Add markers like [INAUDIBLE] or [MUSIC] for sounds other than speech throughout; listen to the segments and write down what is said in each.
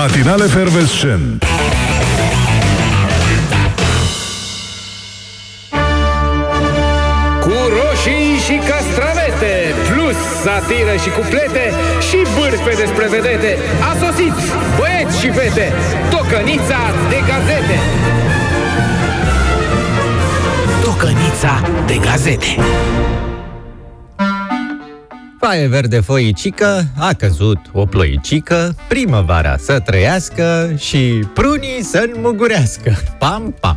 Matinale Fervescent. Cu roșii și castravete Plus satiră și cuplete Și bârfe despre vedete A sosit băieți și fete Tocănița de gazete. Tocănița de gazete Paie verde foicică, a căzut o ploicică, primăvara să trăiască și prunii să înmugurească. Pam, pam!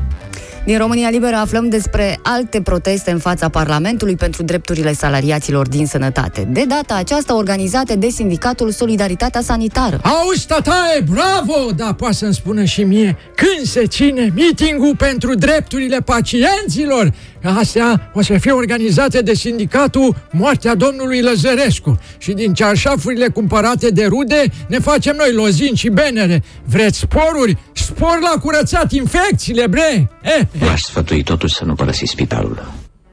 Din România Liberă aflăm despre alte proteste în fața Parlamentului pentru drepturile salariaților din sănătate. De data aceasta organizate de Sindicatul Solidaritatea Sanitară. Auzi, tataie, bravo! Da, poate să-mi spună și mie când se ține mitingul pentru drepturile pacienților. Astea o să fie organizate de sindicatul Moartea domnului Lăzărescu. Și din cearșafurile cumpărate de rude ne facem noi lozin și benere. Vreți sporuri? Spor la curățat infecțiile, bre! Eh, V-aș sfătui totuși să nu părăsiți spitalul.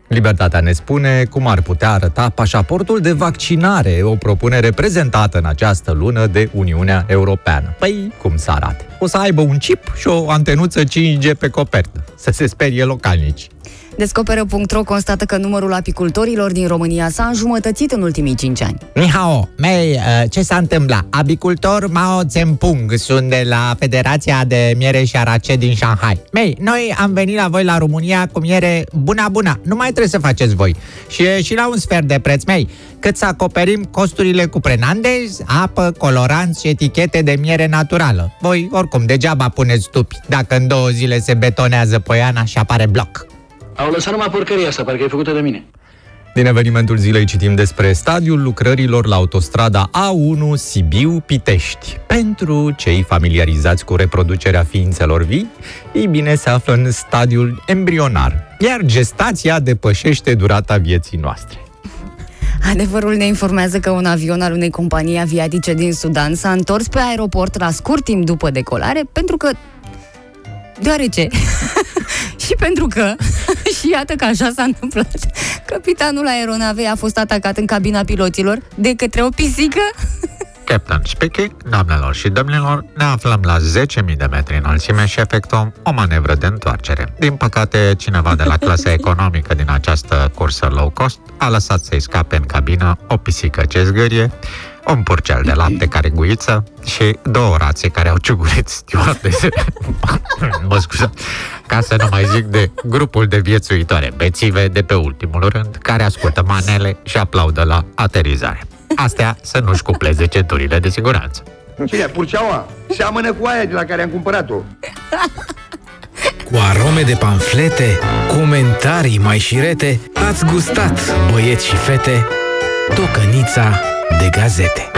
Libertatea ne spune cum ar putea arăta pașaportul de vaccinare, o propunere prezentată în această lună de Uniunea Europeană. Păi, cum să arate? O să aibă un chip și o antenuță 5G pe copertă. Să se sperie localnici. Descoperă.ro constată că numărul apicultorilor din România s-a înjumătățit în ultimii 5 ani. Nihao, mei, uh, ce s-a întâmplat? Abicultor Mao Zedong, sunt de la Federația de Miere și Arace din Shanghai. Mei, noi am venit la voi la România cu miere bună bună, nu mai trebuie să faceți voi. Și e și la un sfert de preț, mei, cât să acoperim costurile cu prenandez, apă, coloranți și etichete de miere naturală. Voi, oricum, degeaba puneți stupi dacă în două zile se betonează poiana și apare bloc. Au lăsat numai porcăria asta, parcă e făcută de mine. Din evenimentul zilei citim despre stadiul lucrărilor la autostrada A1 Sibiu-Pitești. Pentru cei familiarizați cu reproducerea ființelor vii, ei bine se află în stadiul embrionar, iar gestația depășește durata vieții noastre. Adevărul ne informează că un avion al unei companii aviatice din Sudan s-a întors pe aeroport la scurt timp după decolare pentru că... Deoarece... [LAUGHS] și pentru că... [LAUGHS] și iată că așa s-a întâmplat. Capitanul aeronavei a fost atacat în cabina piloților de către o pisică [LAUGHS] Captain speaking, doamnelor și domnilor, ne aflăm la 10.000 de metri înălțime și efectuăm o manevră de întoarcere. Din păcate, cineva de la clasa [LAUGHS] economică din această cursă low cost a lăsat să-i scape în cabină o pisică ce zgârie, un purcel de lapte care guiță și două rații care au ciugurit stewardese. [LAUGHS] mă scuza, ca să nu mai zic de grupul de viețuitoare bețive de pe ultimul rând, care ascultă manele și aplaudă la aterizare. Astea să nu-și cupleze centurile de siguranță. Cine? Purceaua? Seamănă cu aia de la care am cumpărat-o. Cu arome de panflete, comentarii mai șirete, ați gustat, băieți și fete, tocănița de gazete.